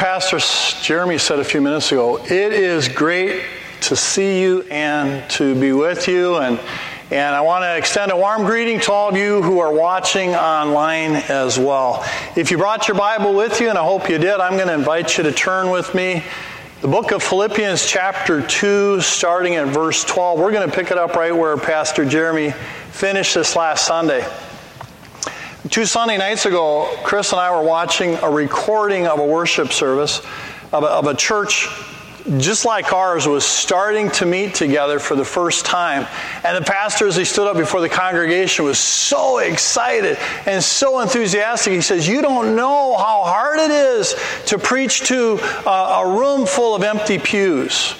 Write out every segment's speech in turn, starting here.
Pastor Jeremy said a few minutes ago, it is great to see you and to be with you. And, and I want to extend a warm greeting to all of you who are watching online as well. If you brought your Bible with you, and I hope you did, I'm going to invite you to turn with me. The book of Philippians, chapter 2, starting at verse 12. We're going to pick it up right where Pastor Jeremy finished this last Sunday. Two Sunday nights ago, Chris and I were watching a recording of a worship service of a, of a church just like ours was starting to meet together for the first time. And the pastor, as he stood up before the congregation, was so excited and so enthusiastic. He says, You don't know how hard it is to preach to a, a room full of empty pews.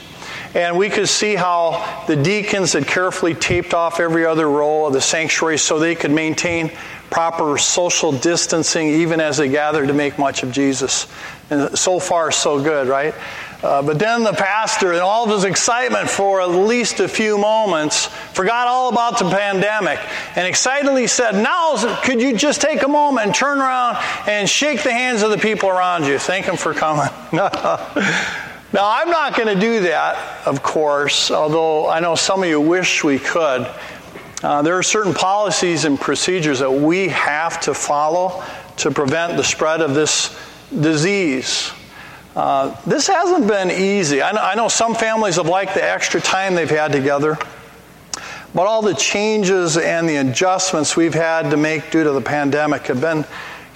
And we could see how the deacons had carefully taped off every other row of the sanctuary so they could maintain proper social distancing even as they gathered to make much of Jesus. And so far, so good, right? Uh, but then the pastor, in all of his excitement for at least a few moments, forgot all about the pandemic and excitedly said, Now, could you just take a moment and turn around and shake the hands of the people around you? Thank them for coming. now, I'm not going to do that, of course, although I know some of you wish we could. Uh, there are certain policies and procedures that we have to follow to prevent the spread of this disease. Uh, this hasn't been easy. I know, I know some families have liked the extra time they've had together, but all the changes and the adjustments we've had to make due to the pandemic have been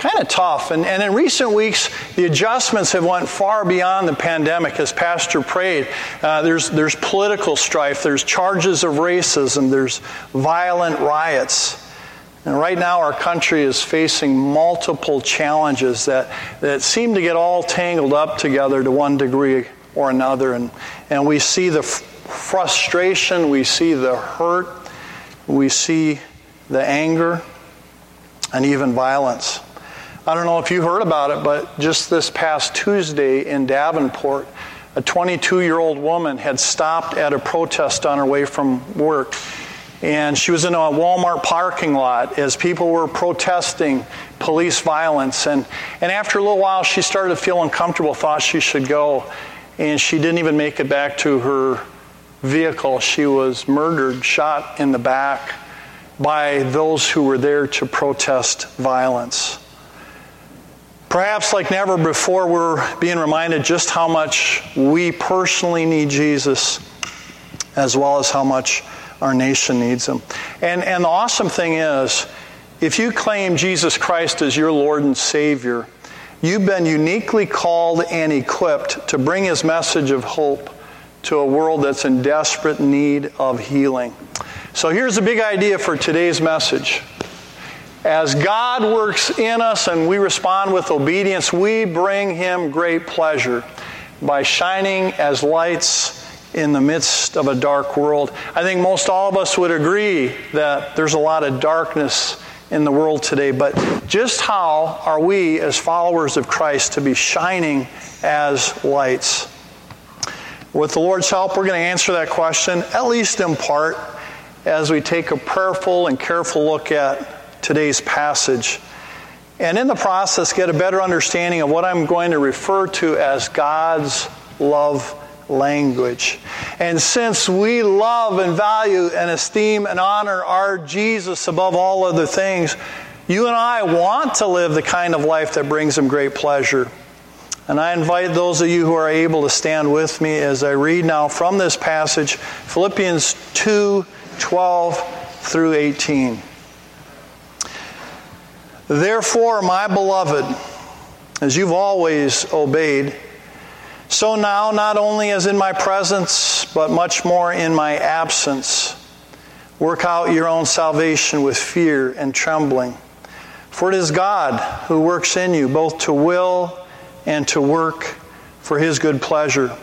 kind of tough. And, and in recent weeks, the adjustments have went far beyond the pandemic. As Pastor prayed, uh, there's, there's political strife, there's charges of racism, there's violent riots. And right now, our country is facing multiple challenges that, that seem to get all tangled up together to one degree or another. And, and we see the f- frustration, we see the hurt, we see the anger, and even violence. I don't know if you heard about it, but just this past Tuesday in Davenport, a 22 year old woman had stopped at a protest on her way from work and she was in a Walmart parking lot as people were protesting police violence. And, and after a little while, she started to feel uncomfortable, thought she should go, and she didn't even make it back to her vehicle. She was murdered, shot in the back by those who were there to protest violence. Perhaps like never before, we're being reminded just how much we personally need Jesus, as well as how much our nation needs him. And, and the awesome thing is, if you claim Jesus Christ as your Lord and Savior, you've been uniquely called and equipped to bring His message of hope to a world that's in desperate need of healing. So here's the big idea for today's message. As God works in us and we respond with obedience, we bring Him great pleasure by shining as lights in the midst of a dark world. I think most all of us would agree that there's a lot of darkness in the world today, but just how are we as followers of Christ to be shining as lights? With the Lord's help, we're going to answer that question, at least in part, as we take a prayerful and careful look at today's passage. And in the process, get a better understanding of what I'm going to refer to as God's love language. And since we love and value and esteem and honor our Jesus above all other things, you and I want to live the kind of life that brings Him great pleasure. And I invite those of you who are able to stand with me as I read now from this passage, Philippians 2 12 through 18. Therefore, my beloved, as you've always obeyed, so now, not only as in my presence, but much more in my absence, work out your own salvation with fear and trembling. For it is God who works in you both to will and to work for his good pleasure.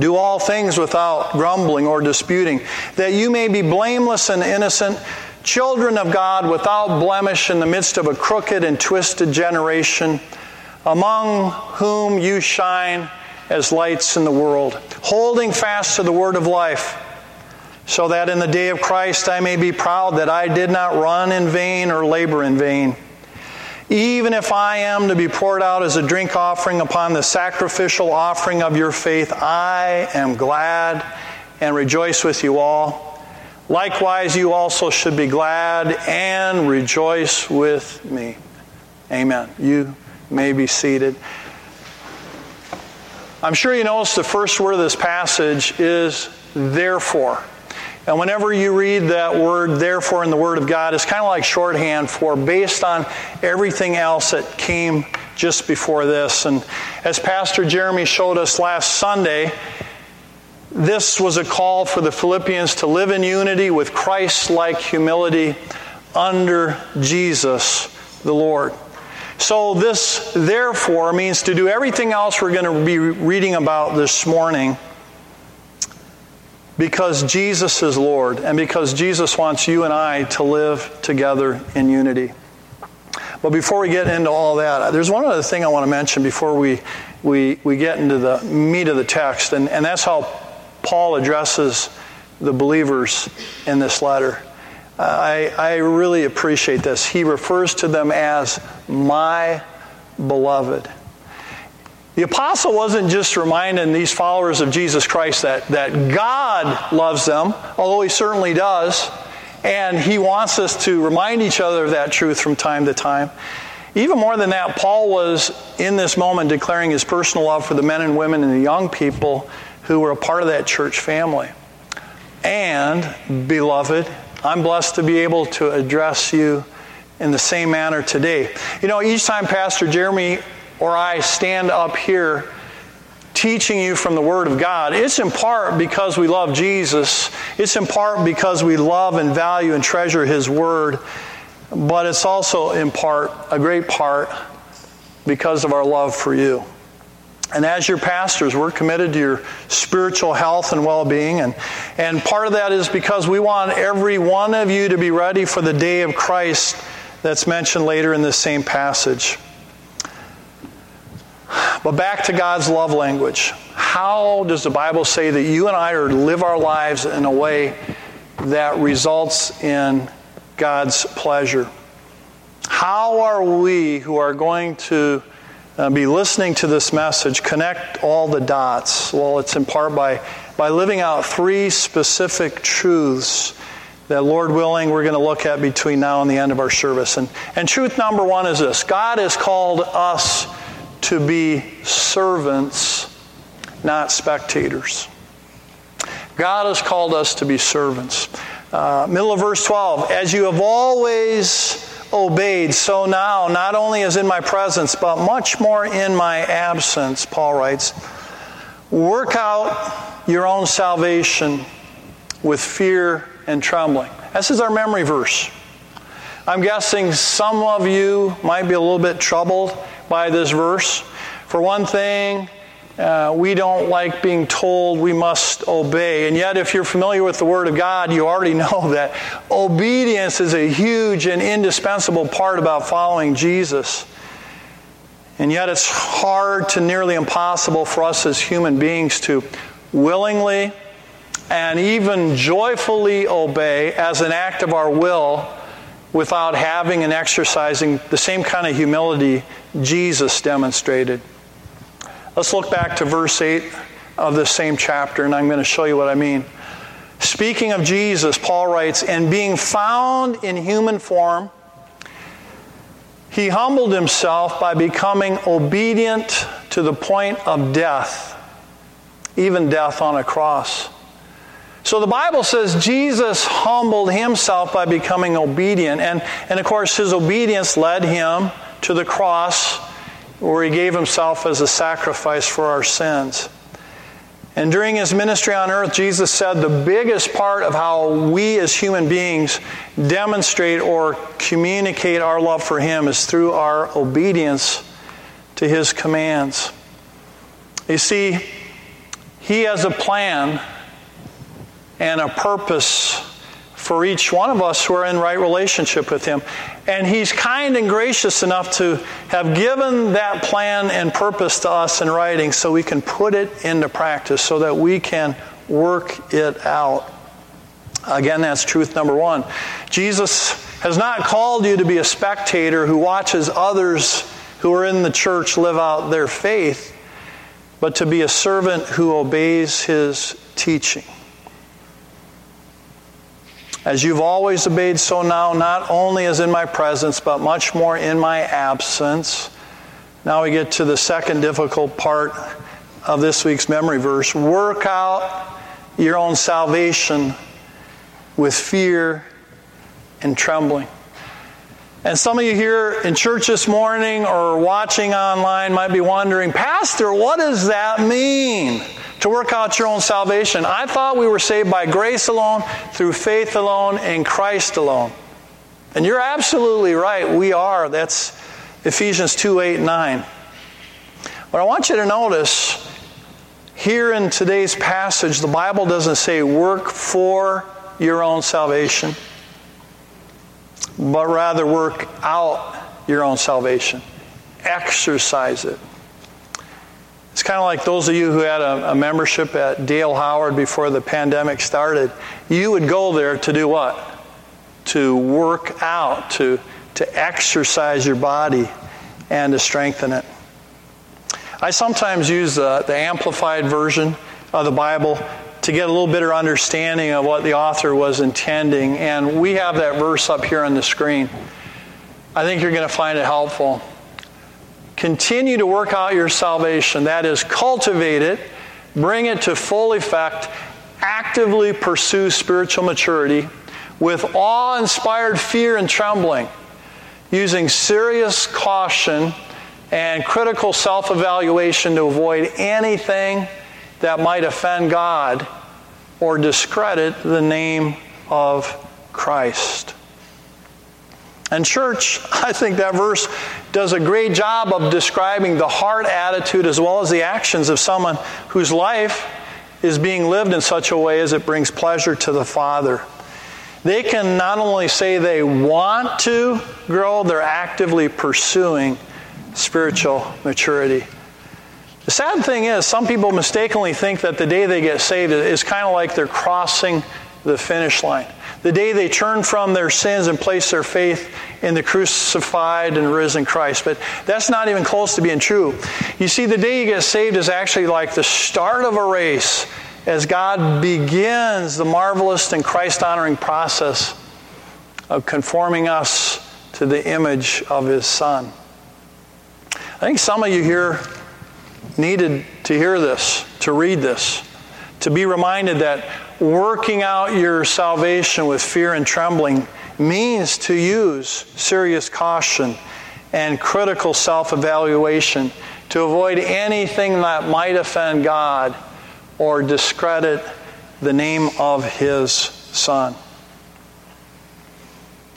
Do all things without grumbling or disputing, that you may be blameless and innocent, children of God without blemish in the midst of a crooked and twisted generation among whom you shine as lights in the world, holding fast to the word of life, so that in the day of Christ I may be proud that I did not run in vain or labor in vain. even if I am to be poured out as a drink offering upon the sacrificial offering of your faith, I am glad and rejoice with you all. Likewise, you also should be glad and rejoice with me. Amen. You may be seated. I'm sure you notice the first word of this passage is therefore. And whenever you read that word, therefore, in the Word of God, it's kind of like shorthand for based on everything else that came just before this. And as Pastor Jeremy showed us last Sunday, this was a call for the Philippians to live in unity with Christ like humility under Jesus the Lord. So, this therefore means to do everything else we're going to be reading about this morning because Jesus is Lord and because Jesus wants you and I to live together in unity. But before we get into all that, there's one other thing I want to mention before we, we, we get into the meat of the text, and, and that's how Paul addresses the believers in this letter. I, I really appreciate this. He refers to them as my beloved. The apostle wasn't just reminding these followers of Jesus Christ that, that God loves them, although he certainly does, and he wants us to remind each other of that truth from time to time. Even more than that, Paul was in this moment declaring his personal love for the men and women and the young people who were a part of that church family. And, beloved, I'm blessed to be able to address you in the same manner today. You know, each time Pastor Jeremy or I stand up here teaching you from the Word of God, it's in part because we love Jesus. It's in part because we love and value and treasure His Word. But it's also in part, a great part, because of our love for you. And as your pastors, we're committed to your spiritual health and well being. And, and part of that is because we want every one of you to be ready for the day of Christ that's mentioned later in this same passage. But back to God's love language. How does the Bible say that you and I are to live our lives in a way that results in God's pleasure? How are we who are going to uh, be listening to this message connect all the dots? Well, it's in part by, by living out three specific truths that, Lord willing, we're going to look at between now and the end of our service. And, and truth number one is this God has called us to be servants, not spectators. God has called us to be servants. Uh, middle of verse 12, as you have always obeyed, so now, not only as in my presence, but much more in my absence, Paul writes, work out your own salvation with fear and trembling. This is our memory verse. I'm guessing some of you might be a little bit troubled by this verse. For one thing, uh, we don't like being told we must obey. And yet, if you're familiar with the Word of God, you already know that obedience is a huge and indispensable part about following Jesus. And yet, it's hard to nearly impossible for us as human beings to willingly and even joyfully obey as an act of our will without having and exercising the same kind of humility Jesus demonstrated. Let's look back to verse 8 of this same chapter, and I'm going to show you what I mean. Speaking of Jesus, Paul writes, And being found in human form, he humbled himself by becoming obedient to the point of death, even death on a cross. So the Bible says Jesus humbled himself by becoming obedient. And, and of course, his obedience led him to the cross where he gave himself as a sacrifice for our sins. And during his ministry on earth, Jesus said the biggest part of how we as human beings demonstrate or communicate our love for him is through our obedience to his commands. You see, he has a plan and a purpose for each one of us who are in right relationship with Him. And He's kind and gracious enough to have given that plan and purpose to us in writing so we can put it into practice, so that we can work it out. Again, that's truth number one. Jesus has not called you to be a spectator who watches others who are in the church live out their faith, but to be a servant who obeys his teaching. As you've always obeyed, so now, not only as in my presence, but much more in my absence. Now we get to the second difficult part of this week's memory verse. Work out your own salvation with fear and trembling. And some of you here in church this morning or watching online might be wondering, Pastor, what does that mean? To work out your own salvation. I thought we were saved by grace alone, through faith alone, in Christ alone. And you're absolutely right. We are. That's Ephesians 2 8 9. But I want you to notice here in today's passage, the Bible doesn't say work for your own salvation, but rather work out your own salvation. Exercise it. It's kind of like those of you who had a, a, membership at Dale Howard before the pandemic started. You would go there to do what? To work out, to, to exercise your body, and to strengthen it. I sometimes use the, the amplified version of the Bible to get a little better understanding of what the author was intending, and we have that verse up here on the screen. I think you're going to find it helpful. Continue to work out your salvation. That is, cultivate it, bring it to full effect, actively pursue spiritual maturity with awe inspired fear and trembling, using serious caution and critical self evaluation to avoid anything that might offend God or discredit the name of Christ. And, church, I think that verse does a great job of describing the heart attitude as well as the actions of someone whose life is being lived in such a way as it brings pleasure to the Father. They can not only say they want to grow, they're actively pursuing spiritual maturity. The sad thing is, some people mistakenly think that the day they get saved is kind of like they're crossing the finish line the day they turn from their sins and place their faith in the crucified and risen Christ. But that's not even close to being true. You see, the day you get saved is actually like the start of a race as God begins the marvelous and Christ honoring process of conforming us to the image of His Son. I think some of you here needed to hear this, to read this, to be reminded that working out your salvation with fear and trembling means to use serious caution and critical self evaluation to avoid anything that might offend God or discredit the name of His Son.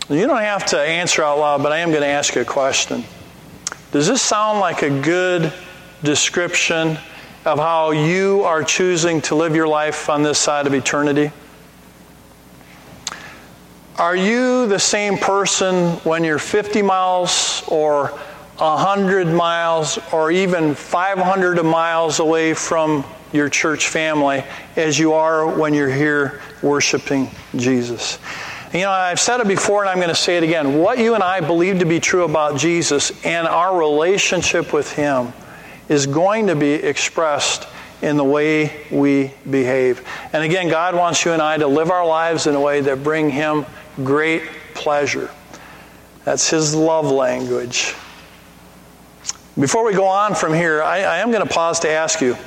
You don't have to answer out loud, but I am going to ask you a question. Does this sound like a good description of how you are choosing to live your life on this side of eternity? Are you the same person when you're 50 miles or 100 miles or even 500 miles away from your church family as you are when you're here worshiping Jesus? You know, I've said it before and I'm going to say it again. What you and I believe to be true about Jesus and our relationship with Him is going to be expressed in the way we behave. And again, God wants you and I to live our lives in a way that bring him great pleasure. That's his love language. Before we go on from here, I, I am going to pause to ask you.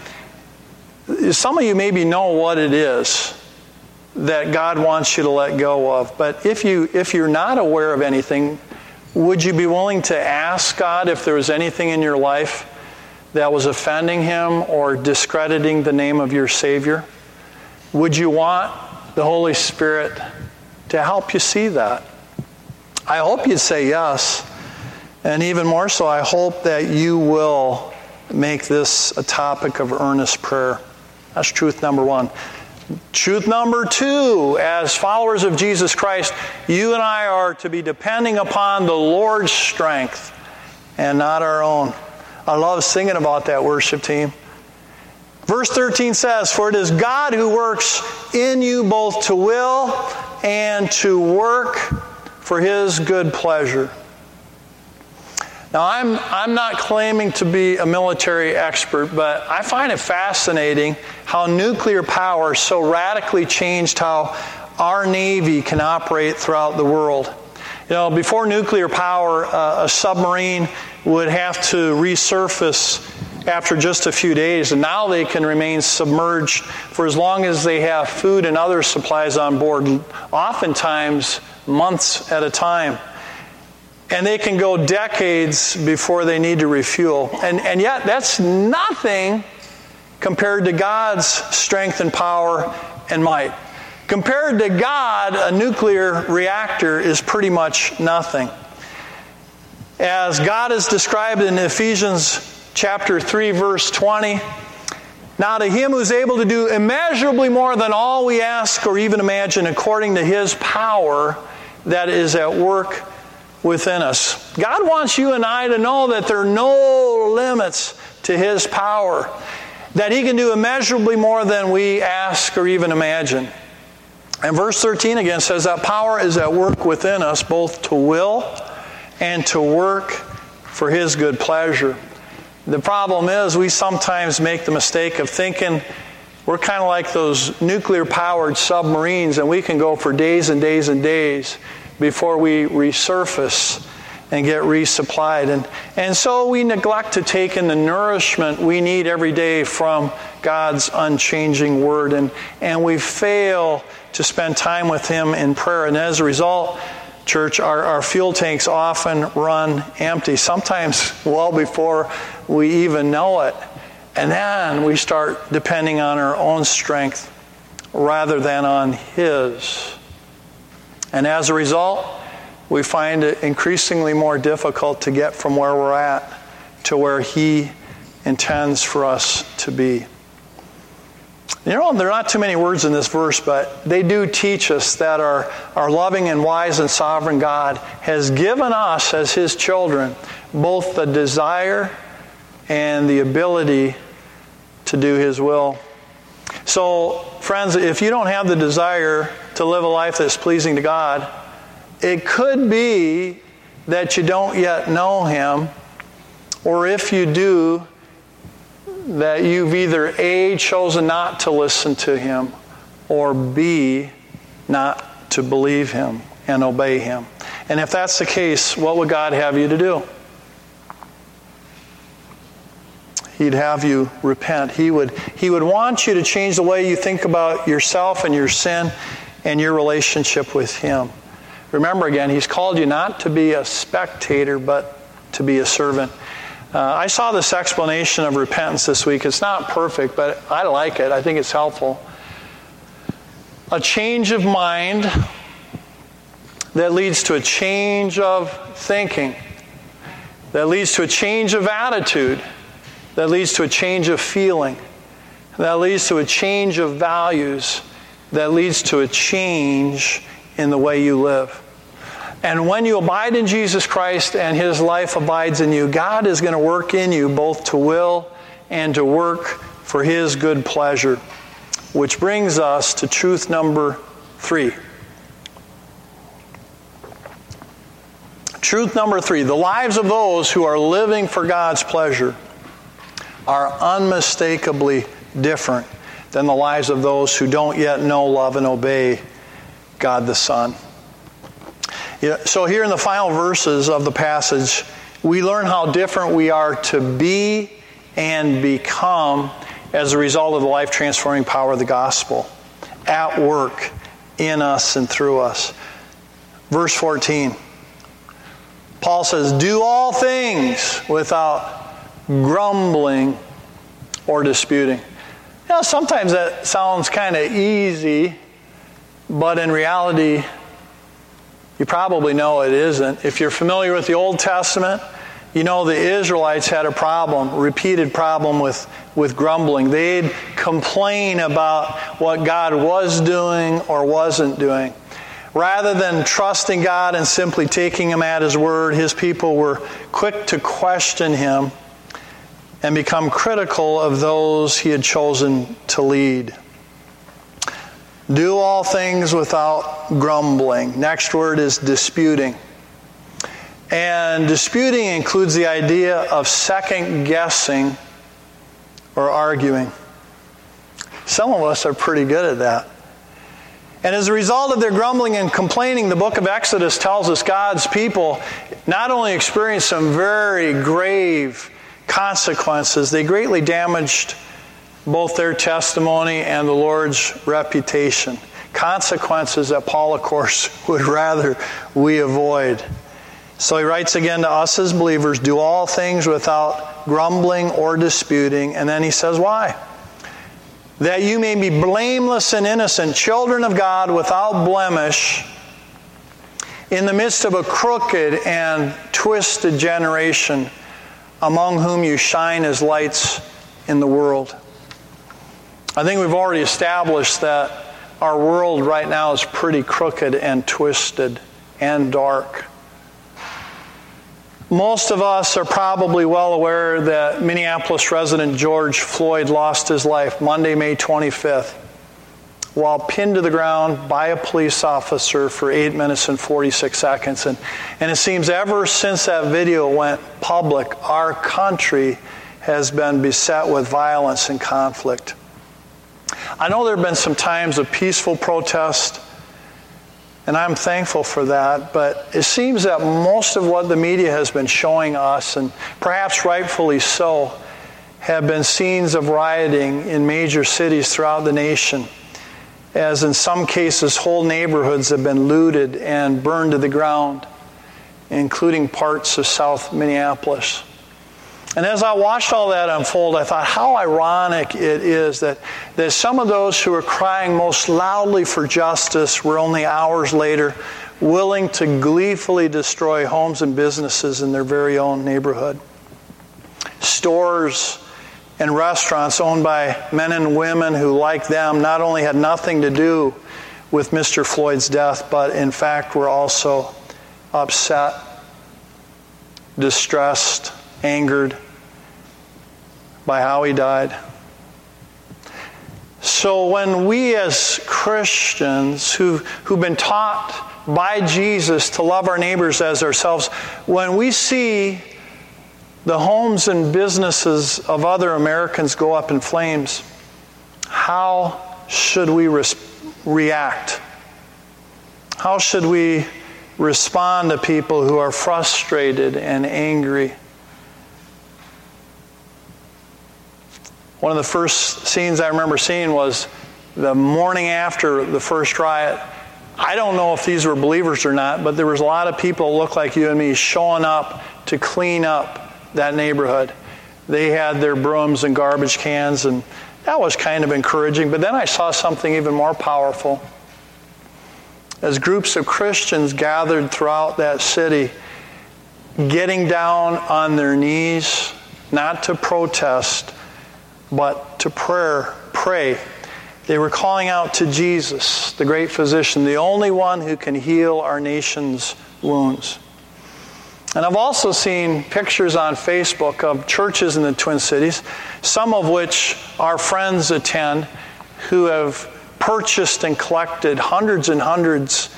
Some of you maybe know what it is that God wants you to let go of, but if you if you're not aware of anything, would you be willing to ask God if there was anything in your life that was offending him or discrediting the name of your Savior? Would you want the Holy Spirit to help you see that? I hope you'd say yes. And even more so, I hope that you will make this a topic of earnest prayer. That's truth number one. Truth number two, as followers of Jesus Christ, you and I are to be depending upon the Lord's strength and not our own. I love singing about that worship team. Verse 13 says, For it is God who works in you both to will and to work for his good pleasure. Now, I'm, I'm not claiming to be a military expert, but I find it fascinating how nuclear power so radically changed how our Navy can operate throughout the world. You know, before nuclear power, uh, a submarine would have to resurface after just a few days, and now they can remain submerged for as long as they have food and other supplies on board, oftentimes months at a time. And they can go decades before they need to refuel. And, and yet, that's nothing compared to God's strength and power and might. Compared to God, a nuclear reactor is pretty much nothing. As God is described in Ephesians chapter 3 verse 20, now to him who's able to do immeasurably more than all we ask or even imagine according to his power that is at work within us. God wants you and I to know that there are no limits to His power, that He can do immeasurably more than we ask or even imagine. And verse 13 again says that power is at work within us both to will and to work for His good pleasure. The problem is, we sometimes make the mistake of thinking we're kind of like those nuclear powered submarines and we can go for days and days and days before we resurface and get resupplied. And, and so we neglect to take in the nourishment we need every day from God's unchanging word. And, and we fail to spend time with Him in prayer. And as a result, church, our, our fuel tanks often run empty, sometimes well before we even know it. And then we start depending on our own strength rather than on His. And as a result, we find it increasingly more difficult to get from where we're at to where He intends for us to be. You know, there are not too many words in this verse, but they do teach us that our, our loving and wise and sovereign God has given us, as His children, both the desire and the ability to do His will. So, friends, if you don't have the desire to live a life that's pleasing to God, it could be that you don't yet know Him, or if you do, that you've either A, chosen not to listen to Him, or B, not to believe Him and obey Him. And if that's the case, what would God have you to do? He'd have you repent. He would, he would want you to change the way you think about yourself and your sin and your relationship with Him. Remember again, He's called you not to be a spectator, but to be a servant. Uh, I saw this explanation of repentance this week. It's not perfect, but I like it. I think it's helpful. A change of mind that leads to a change of thinking, that leads to a change of attitude that leads to a change of feeling, that leads to a change of values, that leads to a change in the way you live. And when you abide in Jesus Christ and His life abides in you, God is going to work in you both to will and to work for His good pleasure. Which brings us to truth number three. Truth number three the lives of those who are living for God's pleasure are unmistakably different than the lives of those who don't yet know, love, and obey God the Son. So, here in the final verses of the passage, we learn how different we are to be and become as a result of the life transforming power of the gospel at work in us and through us. Verse 14 Paul says, Do all things without grumbling, or disputing. Know, sometimes that sounds kind of easy, but in reality, you probably know it isn't. If you're familiar with the Old Testament, you know the Israelites had a problem, repeated problem with, with grumbling. They'd complain about what God was doing or wasn't doing. Rather than trusting God and simply taking Him at His word, His people were quick to question Him and become critical of those he had chosen to lead. Do all things without grumbling. Next word is disputing. And disputing includes the idea of second guessing or arguing. Some of us are pretty good at that. And as a result of their grumbling and complaining, the book of Exodus tells us God's people not only experienced some very grave consequences, they greatly damaged both their testimony and the Lord's reputation. Consequences that Paul, of course, would rather we avoid. So he writes again to us as believers do all things without grumbling or disputing. And then he says, why? that you may be blameless and innocent, children of God without blemish, in the midst of a crooked and twisted generation, among whom you shine as lights in the world. I think we've already established that our world right now is pretty crooked and twisted and dark. Most of us are probably well aware that Minneapolis resident George Floyd lost his life Monday, May 25th, while pinned to the ground by a police officer for 8 minutes and 46 seconds. And, and it seems ever since that video went public, our country has been beset with violence and conflict. I know there have been some times of peaceful protest and I'm thankful for that. But it seems that most of what the media has been showing us, and perhaps rightfully so, have been scenes of rioting in major cities throughout the nation. As in some cases, whole neighborhoods have been looted and burned to the ground, including parts of South Minneapolis. And as I watched all that unfold, I thought how ironic it is that, that some of those who were crying most loudly for justice were only hours later willing to gleefully destroy homes and businesses in their very own neighborhood. Stores and restaurants owned by men and women who, like them, not only had nothing to do with Mr. Floyd's death, but in fact were also upset, distressed, angered by how he died. So when we as Christians who, who've been taught by Jesus to love our neighbors as ourselves, when we see the homes and businesses of other Americans go up in flames, how should we react? How should we respond to people who are frustrated and angry? One of the first scenes I remember seeing was the morning after the first riot. I don't know if these were believers or not, but there was a lot of people who looked like you and me showing up to clean up that neighborhood. They had their brooms and garbage cans, and that was kind of encouraging. But then I saw something even more powerful. As groups of Christians gathered throughout that city, getting down on their knees, not to protest, but to prayer, pray. They were calling out to Jesus, the great physician, the only one who can heal our nation's wounds. And I've also seen pictures on Facebook of churches in the Twin Cities, some of which our friends attend, who have purchased and collected hundreds and hundreds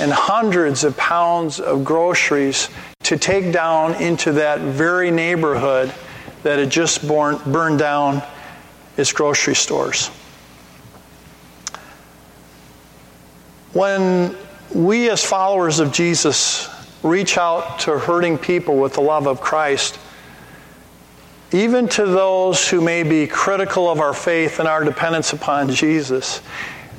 and hundreds of pounds of groceries to take down into that very neighborhood that had just born, burned down its grocery stores. When we, as followers of Jesus, reach out to hurting people with the love of Christ, even to those who may be critical of our faith and our dependence upon Jesus,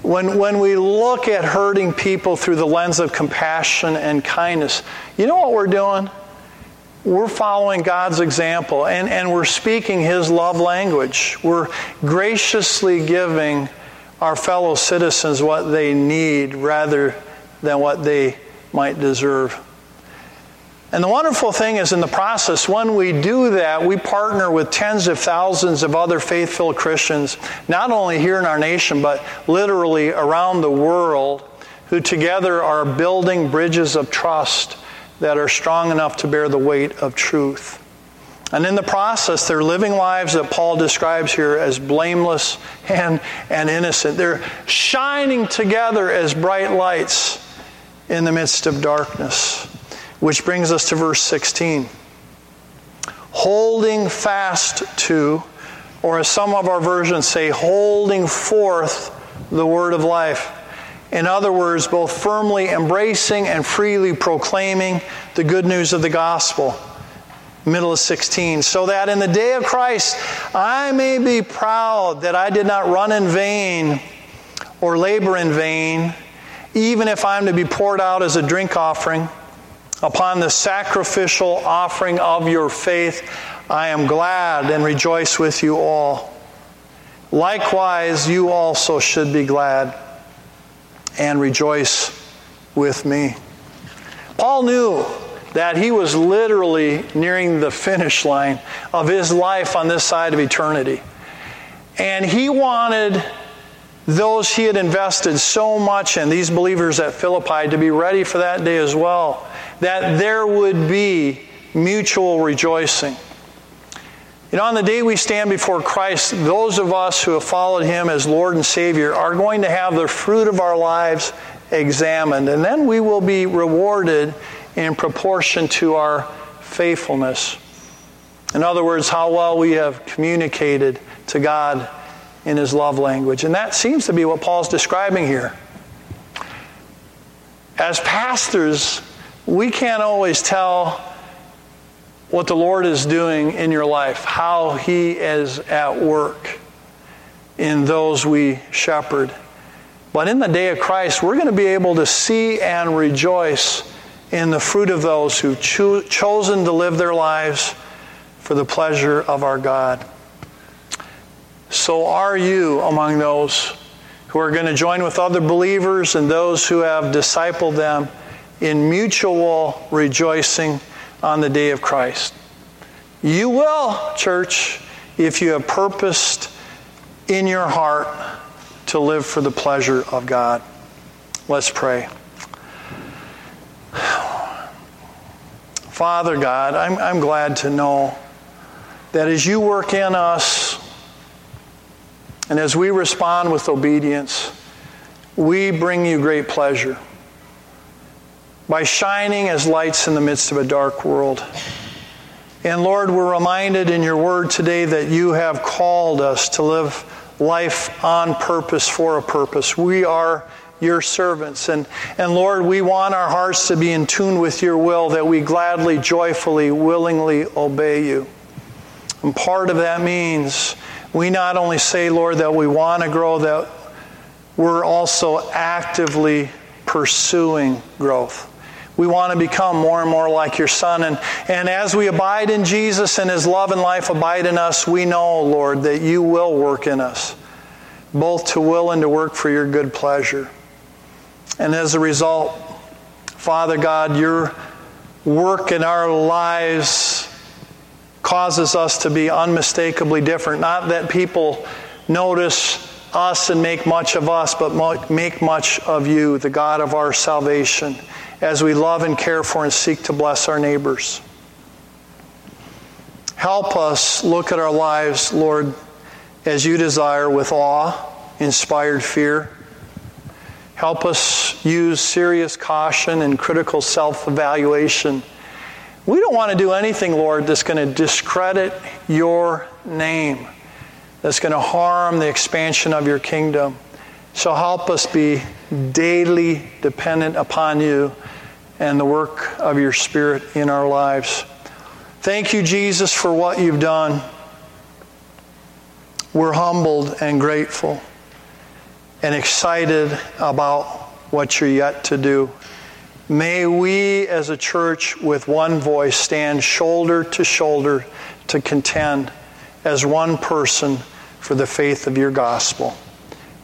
when, when we look at hurting people through the lens of compassion and kindness, you know what we're doing? We're following God's example and, and we're speaking His love language. We're graciously giving our fellow citizens what they need rather than what they might deserve. And the wonderful thing is, in the process, when we do that, we partner with tens of thousands of other faithful Christians, not only here in our nation, but literally around the world, who together are building bridges of trust that are strong enough to bear the weight of truth. And in the process, they're living lives that Paul describes here as blameless and, and innocent. They're shining together as bright lights in the midst of darkness. Which brings us to verse 16. Holding fast to, or as some of our versions say, holding forth the word of life. In other words, both firmly embracing and freely proclaiming the good news of the gospel middle of 16, so that in the day of Christ I may be proud that I did not run in vain or labor in vain, even if I'm to be poured out as a drink offering upon the sacrificial offering of your faith. I am glad and rejoice with you all. Likewise, you also should be glad and rejoice with me. Paul knew that he was literally nearing the finish line of his life on this side of eternity. And he wanted those he had invested so much in, these believers at Philippi, to be ready for that day as well, that there would be mutual rejoicing. You know, on the day we stand before Christ, those of us who have followed Him as Lord and Savior are going to have the fruit of our lives examined, and then we will be rewarded in proportion to our faithfulness. In other words, how well we have communicated to God in His love language. And that seems to be what Paul's describing here. As pastors, we can't always tell what the Lord is doing in your life, how He is at work in those we shepherd. But in the day of Christ, we're going to be able to see and rejoice in the fruit of those who've cho- chosen to live their lives for the pleasure of our God. So, are you among those who are going to join with other believers and those who have discipled them in mutual rejoicing on the day of Christ? You will, church, if you have purposed in your heart to live for the pleasure of God. Let's pray. Father God, I'm, I'm glad to know that as you work in us and as we respond with obedience, we bring you great pleasure by shining as lights in the midst of a dark world. And Lord, we're reminded in your word today that you have called us to live life on purpose for a purpose. We are your servants. And, and Lord, we want our hearts to be in tune with your will that we gladly, joyfully, willingly obey you. And part of that means we not only say, Lord, that we want to grow, that we're also actively pursuing growth. We want to become more and more like your Son. And, and as we abide in Jesus and His love and life abide in us, we know, Lord, that you will work in us, both to will and to work for your good pleasure. And as a result, Father God, your work in our lives causes us to be unmistakably different. Not that people notice us and make much of us, but make much of you, the God of our salvation, as we love and care for and seek to bless our neighbors. Help us look at our lives, Lord, as you desire, with awe, inspired fear Help us use serious caution and critical self evaluation. We don't want to do anything, Lord, that's going to discredit your name, that's going to harm the expansion of your kingdom. So help us be daily dependent upon you and the work of your Spirit in our lives. Thank you, Jesus, for what you've done. We're humbled and grateful and excited about what you're yet to do. May we as a church with one voice stand shoulder to shoulder to contend as one person for the faith of your gospel.